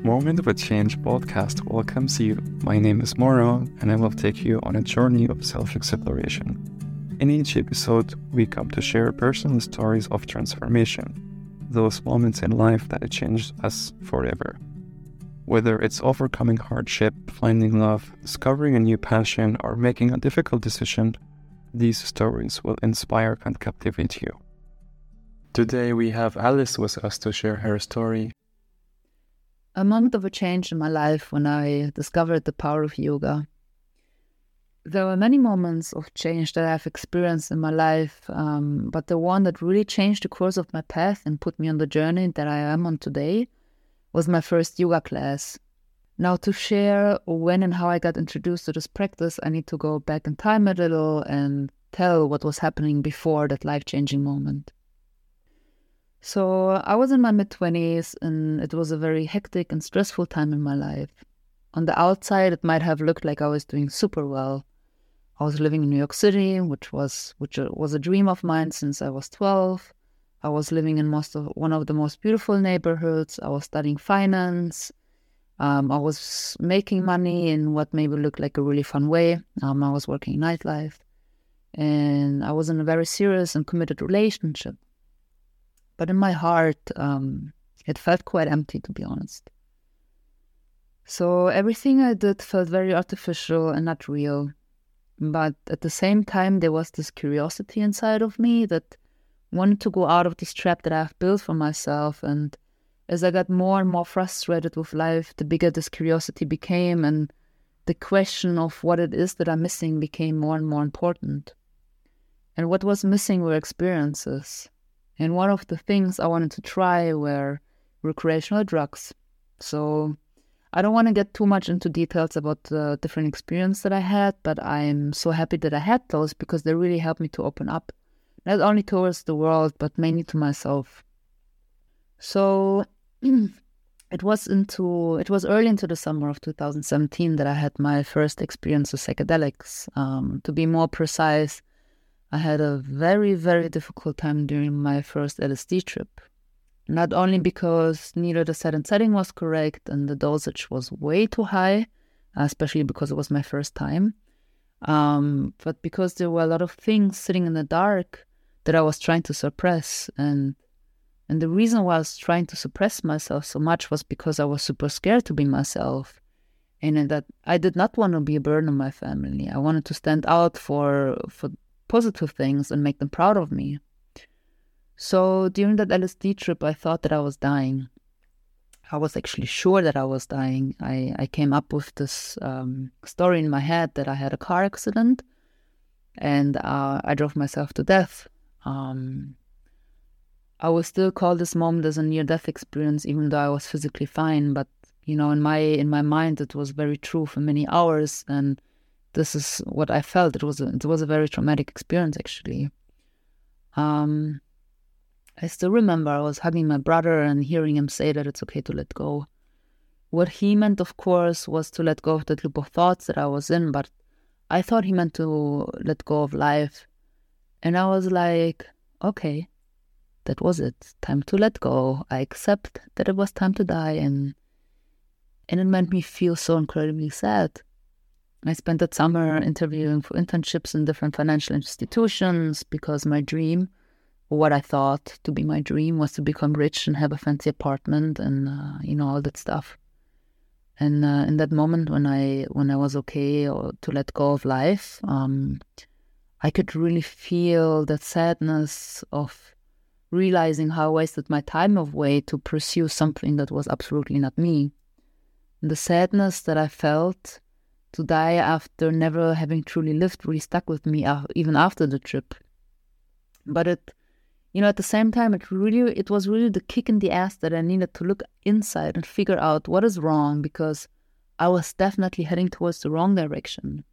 Moment of a Change podcast welcomes you. My name is Moro, and I will take you on a journey of self exploration. In each episode, we come to share personal stories of transformation, those moments in life that changed us forever. Whether it's overcoming hardship, finding love, discovering a new passion, or making a difficult decision, these stories will inspire and captivate you. Today, we have Alice with us to share her story a moment of a change in my life when I discovered the power of yoga. There were many moments of change that I've experienced in my life, um, but the one that really changed the course of my path and put me on the journey that I am on today was my first yoga class. Now, to share when and how I got introduced to this practice, I need to go back in time a little and tell what was happening before that life changing moment. So I was in my mid 20s and it was a very hectic and stressful time in my life. On the outside, it might have looked like I was doing super well. I was living in New York City, which was which was a dream of mine since I was 12. I was living in most of one of the most beautiful neighborhoods. I was studying finance. Um, I was making money in what maybe looked like a really fun way. Um, I was working nightlife, and I was in a very serious and committed relationship. But in my heart, um, it felt quite empty, to be honest. So everything I did felt very artificial and not real. But at the same time, there was this curiosity inside of me that wanted to go out of this trap that I've built for myself. And as I got more and more frustrated with life, the bigger this curiosity became, and the question of what it is that I'm missing became more and more important. And what was missing were experiences. And one of the things I wanted to try were recreational drugs. So I don't want to get too much into details about the different experience that I had, but I'm so happy that I had those because they really helped me to open up, not only towards the world, but mainly to myself. So it was into it was early into the summer of 2017 that I had my first experience with psychedelics. Um, to be more precise, I had a very, very difficult time during my first LSD trip. Not only because neither the set and setting was correct and the dosage was way too high, especially because it was my first time, um, but because there were a lot of things sitting in the dark that I was trying to suppress. And and the reason why I was trying to suppress myself so much was because I was super scared to be myself. And that I did not want to be a burden on my family. I wanted to stand out for for positive things and make them proud of me. So during that LSD trip, I thought that I was dying. I was actually sure that I was dying. I, I came up with this um, story in my head that I had a car accident and uh, I drove myself to death. Um, I will still call this moment as a near-death experience, even though I was physically fine. But you know, in my in my mind, it was very true for many hours, and this is what I felt. It was a, it was a very traumatic experience, actually. Um, I still remember I was hugging my brother and hearing him say that it's okay to let go. What he meant, of course, was to let go of that loop of thoughts that I was in, but I thought he meant to let go of life. And I was like, okay, that was it. Time to let go. I accept that it was time to die and and it made me feel so incredibly sad. I spent that summer interviewing for internships in different financial institutions because my dream, or what I thought to be my dream, was to become rich and have a fancy apartment and uh, you know all that stuff. And uh, in that moment when I when I was okay or to let go of life, um, I could really feel that sadness of realizing how I wasted my time away to pursue something that was absolutely not me. And the sadness that I felt to die after never having truly lived really stuck with me uh, even after the trip. But it, you know, at the same time, it really, it was really the kick in the ass that I needed to look inside and figure out what is wrong because I was definitely heading towards the wrong direction.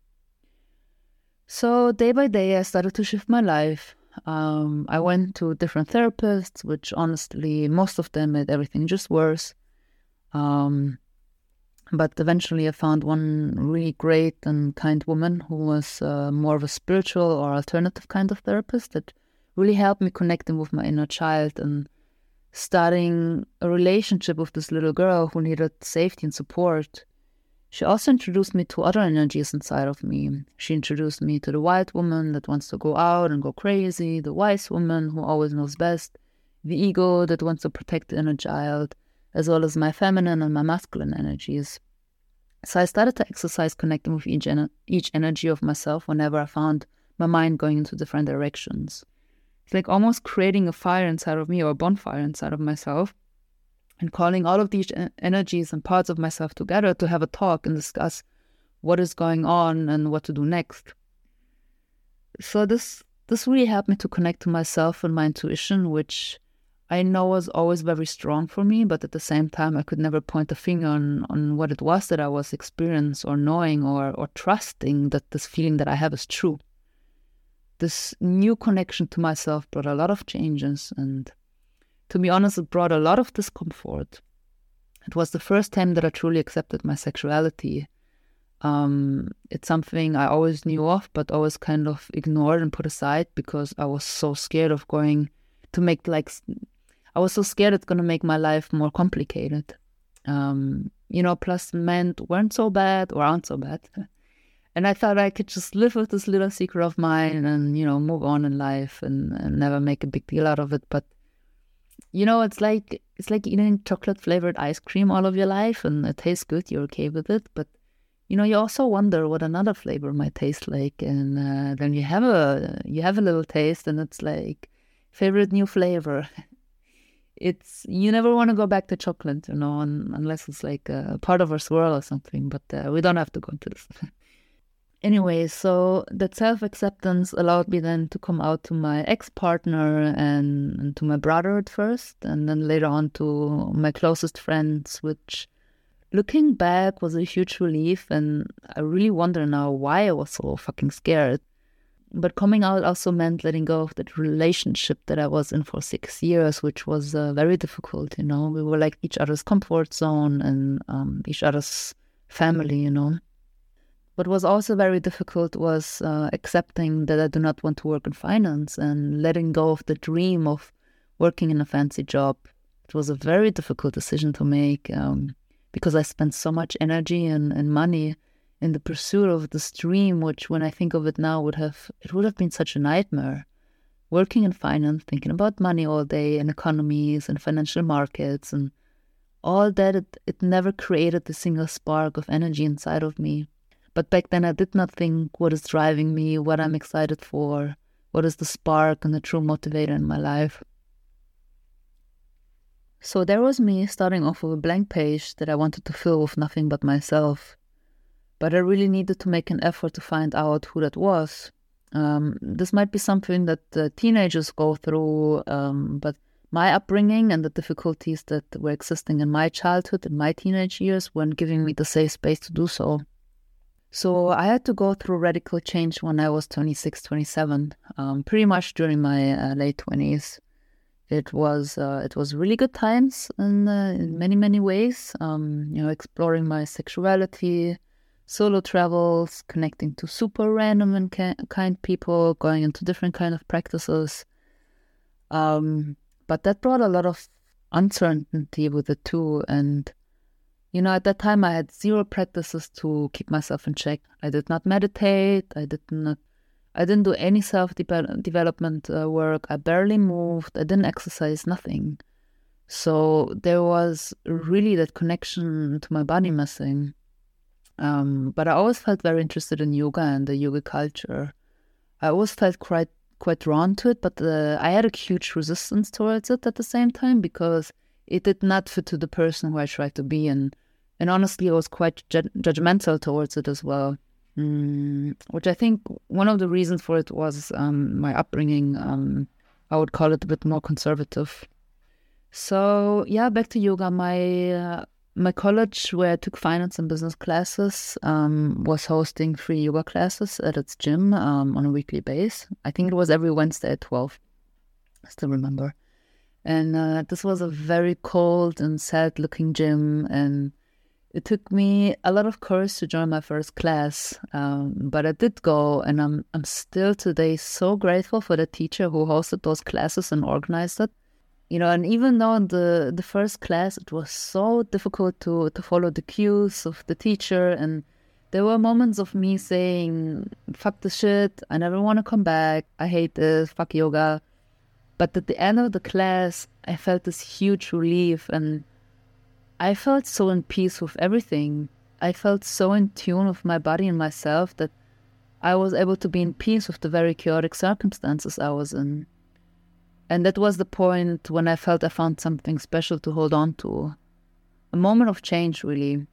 So day by day, I started to shift my life. Um, I went to different therapists, which honestly, most of them made everything just worse. Um, but eventually, I found one really great and kind woman who was uh, more of a spiritual or alternative kind of therapist that really helped me connecting with my inner child and starting a relationship with this little girl who needed safety and support. She also introduced me to other energies inside of me. She introduced me to the white woman that wants to go out and go crazy, the wise woman who always knows best, the ego that wants to protect the inner child, as well as my feminine and my masculine energies. So I started to exercise connecting with each, en- each energy of myself whenever I found my mind going into different directions. It's like almost creating a fire inside of me or a bonfire inside of myself and calling all of these energies and parts of myself together to have a talk and discuss what is going on and what to do next. So this this really helped me to connect to myself and my intuition, which I know was always very strong for me, but at the same time I could never point a finger on, on what it was that I was experiencing or knowing or or trusting that this feeling that I have is true. This new connection to myself brought a lot of changes and to be honest, it brought a lot of discomfort. It was the first time that I truly accepted my sexuality. Um, it's something I always knew of, but always kind of ignored and put aside because I was so scared of going to make like, I was so scared it's to make my life more complicated. Um, you know, plus men weren't so bad or aren't so bad. And I thought I could just live with this little secret of mine and, you know, move on in life and, and never make a big deal out of it. But you know, it's like it's like eating chocolate flavored ice cream all of your life, and it tastes good. You're okay with it, but you know, you also wonder what another flavor might taste like, and uh, then you have a you have a little taste, and it's like favorite new flavor. it's you never want to go back to chocolate, you know, unless it's like a part of our swirl or something. But uh, we don't have to go into this. anyway, so that self acceptance allowed me then to come out to my ex partner and, and, to my brother at first, and then later on to my closest friends, which looking back was a huge relief. And I really wonder now why I was so fucking scared. But coming out also meant letting go of that relationship that I was in for six years, which was uh, very difficult. You know, we were like each other's comfort zone and um, each other's family, you know. What was also very difficult was uh, accepting that I do not want to work in finance and letting go of the dream of working in a fancy job. It was a very difficult decision to make um, because I spent so much energy and, and money in the pursuit of this dream, which, when I think of it now, would have it would have been such a nightmare. Working in finance, thinking about money all day and economies and financial markets and all that, it, it never created a single spark of energy inside of me. But back then, I did not think what is driving me, what I'm excited for, what is the spark and the true motivator in my life. So there was me starting off with a blank page that I wanted to fill with nothing but myself. But I really needed to make an effort to find out who that was. Um, this might be something that uh, teenagers go through, um, but my upbringing and the difficulties that were existing in my childhood and my teenage years weren't giving me the safe space to do so. So I had to go through radical change when I was 26, 27, um, pretty much during my uh, late 20s. It was uh, it was really good times in, uh, in many many ways. Um, you know, exploring my sexuality, solo travels, connecting to super random and ca- kind people, going into different kind of practices. Um, but that brought a lot of uncertainty with it too, and you know, at that time, I had zero practices to keep myself in check. I did not meditate. I did not. I didn't do any self development uh, work. I barely moved. I didn't exercise. Nothing. So there was really that connection to my body missing. Um, but I always felt very interested in yoga and the yoga culture. I always felt quite quite drawn to it, but uh, I had a huge resistance towards it at the same time because it did not fit to the person who I tried to be, and and honestly, I was quite ju- judgmental towards it as well. Mm, which I think one of the reasons for it was um, my upbringing. Um, I would call it a bit more conservative. So yeah, back to yoga. My uh, my college, where I took finance and business classes, um, was hosting free yoga classes at its gym um, on a weekly base. I think it was every Wednesday at twelve. I still remember. And uh, this was a very cold and sad looking gym. And it took me a lot of courage to join my first class. Um, but I did go. And I'm, I'm still today so grateful for the teacher who hosted those classes and organized it. You know, and even though in the the first class it was so difficult to to follow the cues of the teacher, and there were moments of me saying, "Fuck the shit! I never want to come back. I hate this. Fuck yoga." But at the end of the class, I felt this huge relief, and I felt so in peace with everything. I felt so in tune with my body and myself that I was able to be in peace with the very chaotic circumstances I was in. And that was the point when I felt I found something special to hold on to. A moment of change, really,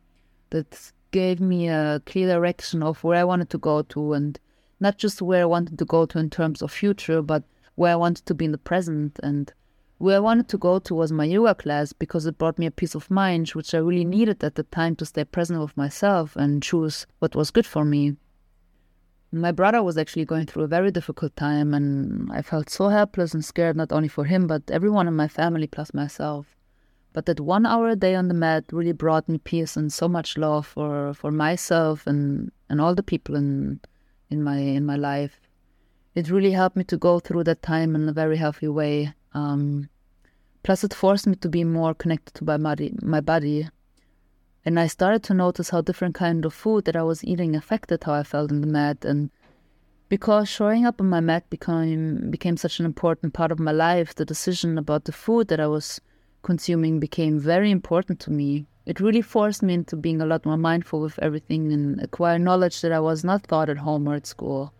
that gave me a clear direction of where I wanted to go to, and not just where I wanted to go to in terms of future, but where I wanted to be in the present. And where I wanted to go to was my yoga class because it brought me a peace of mind, which I really needed at the time to stay present with myself and choose what was good for me. My brother was actually going through a very difficult time, and I felt so helpless and scared, not only for him, but everyone in my family plus myself. But that one hour a day on the mat really brought me peace and so much love for, for myself and, and all the people in in my in my life. It really helped me to go through that time in a very healthy way. Um, plus, it forced me to be more connected to my body, my body and I started to notice how different kind of food that I was eating affected how I felt in the mat. And because showing up on my mat became became such an important part of my life, the decision about the food that I was consuming became very important to me. It really forced me into being a lot more mindful with everything and acquire knowledge that I was not taught at home or at school.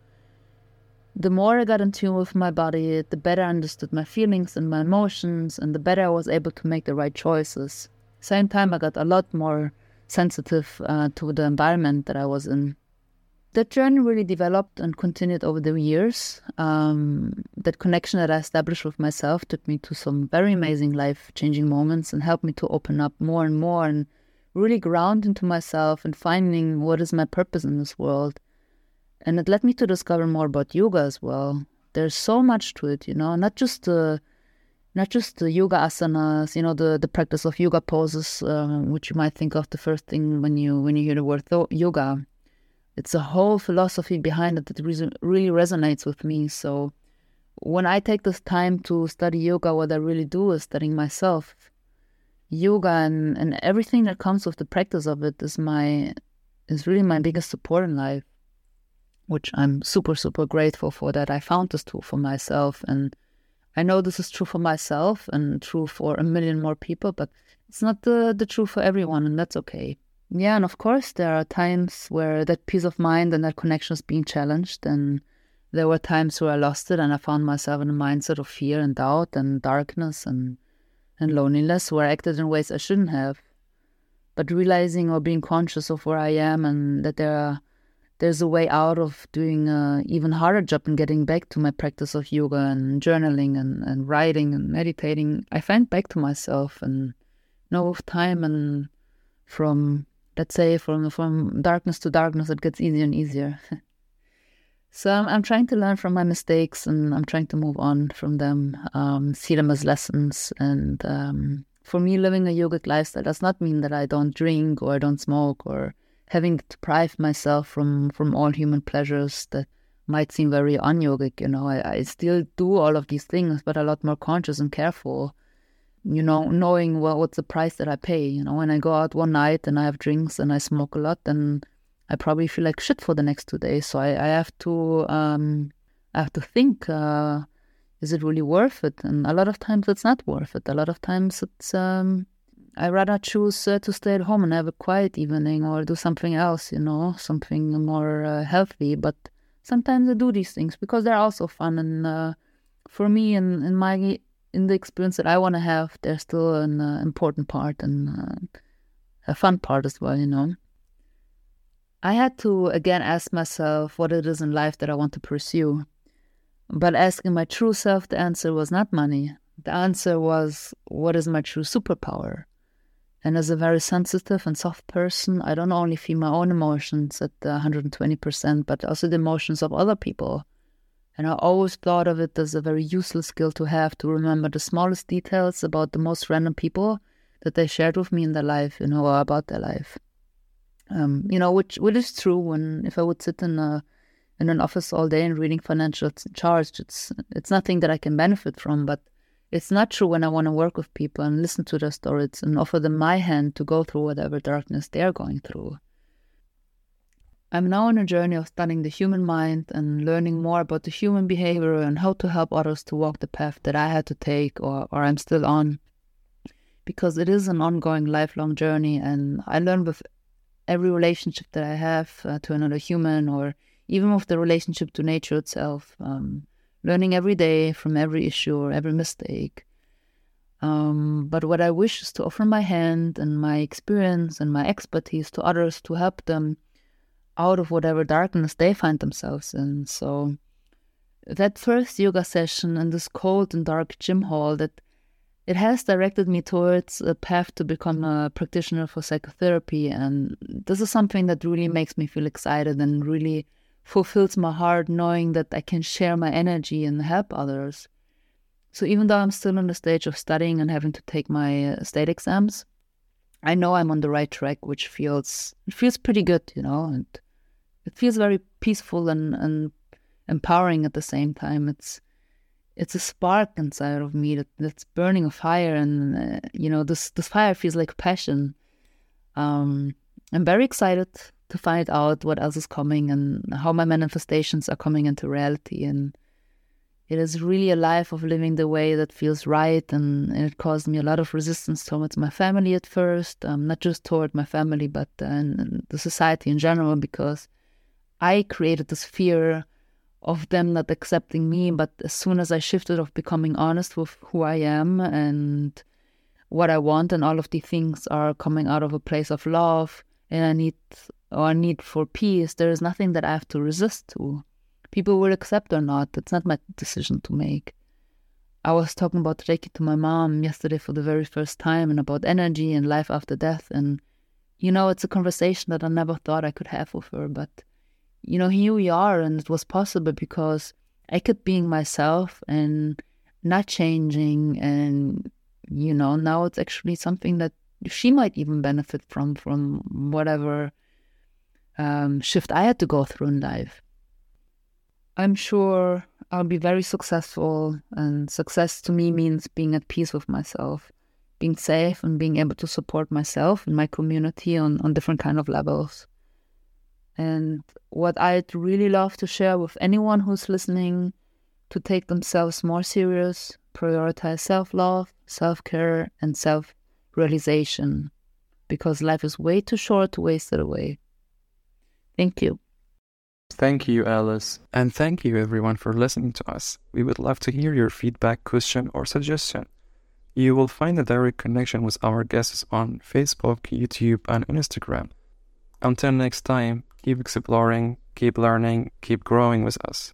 The more I got in tune with my body, the better I understood my feelings and my emotions, and the better I was able to make the right choices. Same time, I got a lot more sensitive uh, to the environment that I was in. That journey really developed and continued over the years. Um, that connection that I established with myself took me to some very amazing life changing moments and helped me to open up more and more and really ground into myself and finding what is my purpose in this world. And it led me to discover more about yoga as well. There's so much to it, you know, not just the not just the yoga asanas, you know, the, the practice of yoga poses, uh, which you might think of the first thing when you when you hear the word th- yoga. It's a whole philosophy behind it that re- really resonates with me. So when I take this time to study yoga, what I really do is studying myself. Yoga and, and everything that comes with the practice of it is my is really my biggest support in life, which I'm super super grateful for that I found this tool for myself and I know this is true for myself and true for a million more people, but it's not the, the truth for everyone, and that's okay. Yeah, and of course, there are times where that peace of mind and that connection is being challenged. And there were times where I lost it and I found myself in a mindset of fear and doubt and darkness and, and loneliness where I acted in ways I shouldn't have. But realizing or being conscious of where I am and that there are there's a way out of doing an even harder job and getting back to my practice of yoga and journaling and, and writing and meditating. I find back to myself and know with time and from let's say from from darkness to darkness it gets easier and easier. so I'm, I'm, trying to learn from my mistakes and I'm trying to move on from them, um, see them as lessons. And um, for me, living a yogic lifestyle does not mean that I don't drink or I don't smoke or having deprived myself from from all human pleasures that might seem very unyogic. You know, I, I still do all of these things, but a lot more conscious and careful. You know, knowing what what's the price that I pay. You know, when I go out one night and I have drinks and I smoke a lot, then I probably feel like shit for the next two days. So I, I have to um, I have to think. Uh, is it really worth it? And a lot of times it's not worth it. A lot of times it's um, I rather choose uh, to stay at home and have a quiet evening or do something else, you know, something more uh, healthy. But sometimes I do these things because they're also fun. And uh, for me, in, in my in the experience that I want to have, they're still an uh, important part and uh, a fun part as well, you know. I had to again ask myself what it is in life that I want to pursue. But asking my true self, the answer was not money. The answer was, what is my true superpower? And as a very sensitive and soft person, I don't only feel my own emotions at 120%, but also the emotions of other people. And I always thought of it as a very useless skill to have to remember the smallest details about the most random people that they shared with me in their life, you know, or about their life. Um, you know, which which is true. When if I would sit in a in an office all day and reading financial charts, it's it's nothing that I can benefit from. But it's not true when I want to work with people and listen to their stories and offer them my hand to go through whatever darkness they're going through. I'm now on a journey of studying the human mind and learning more about the human behavior and how to help others to walk the path that I had to take or, or I'm still on. Because it is an ongoing lifelong journey, and I learn with every relationship that I have uh, to another human or even with the relationship to nature itself. Um, learning every day from every issue or every mistake. Um, but what I wish is to offer my hand and my experience and my expertise to others to help them out of whatever darkness they find themselves in. So that first yoga session in this cold and dark gym hall that it has directed me towards a path to become a practitioner for psychotherapy and this is something that really makes me feel excited and really fulfills my heart knowing that I can share my energy and help others. So even though I'm still on the stage of studying and having to take my uh, state exams, I know I'm on the right track, which feels it feels pretty good, you know, and it feels very peaceful and, and empowering at the same time. It's it's a spark inside of me that, that's burning a fire, and uh, you know this this fire feels like passion. Um, I'm very excited to find out what else is coming and how my manifestations are coming into reality. And it is really a life of living the way that feels right. And, and it caused me a lot of resistance towards my family at first, um, not just toward my family, but uh, the society in general, because I created this fear of them not accepting me. But as soon as I shifted of becoming honest with who I am and what I want, and all of these things are coming out of a place of love, and I need or need for peace, there is nothing that I have to resist to. People will accept or not. It's not my decision to make. I was talking about Reiki to my mom yesterday for the very first time and about energy and life after death. And, you know, it's a conversation that I never thought I could have with her. But, you know, here we are, and it was possible because I kept being myself and not changing. And, you know, now it's actually something that she might even benefit from, from whatever um, shift I had to go through in life. I'm sure I'll be very successful, and success to me means being at peace with myself, being safe, and being able to support myself and my community on, on different kind of levels. And what I'd really love to share with anyone who's listening to take themselves more serious, prioritize self love, self care, and self realization, because life is way too short to waste it away. Thank you. Thank you, Alice. And thank you, everyone, for listening to us. We would love to hear your feedback, question, or suggestion. You will find a direct connection with our guests on Facebook, YouTube, and Instagram. Until next time, keep exploring, keep learning, keep growing with us.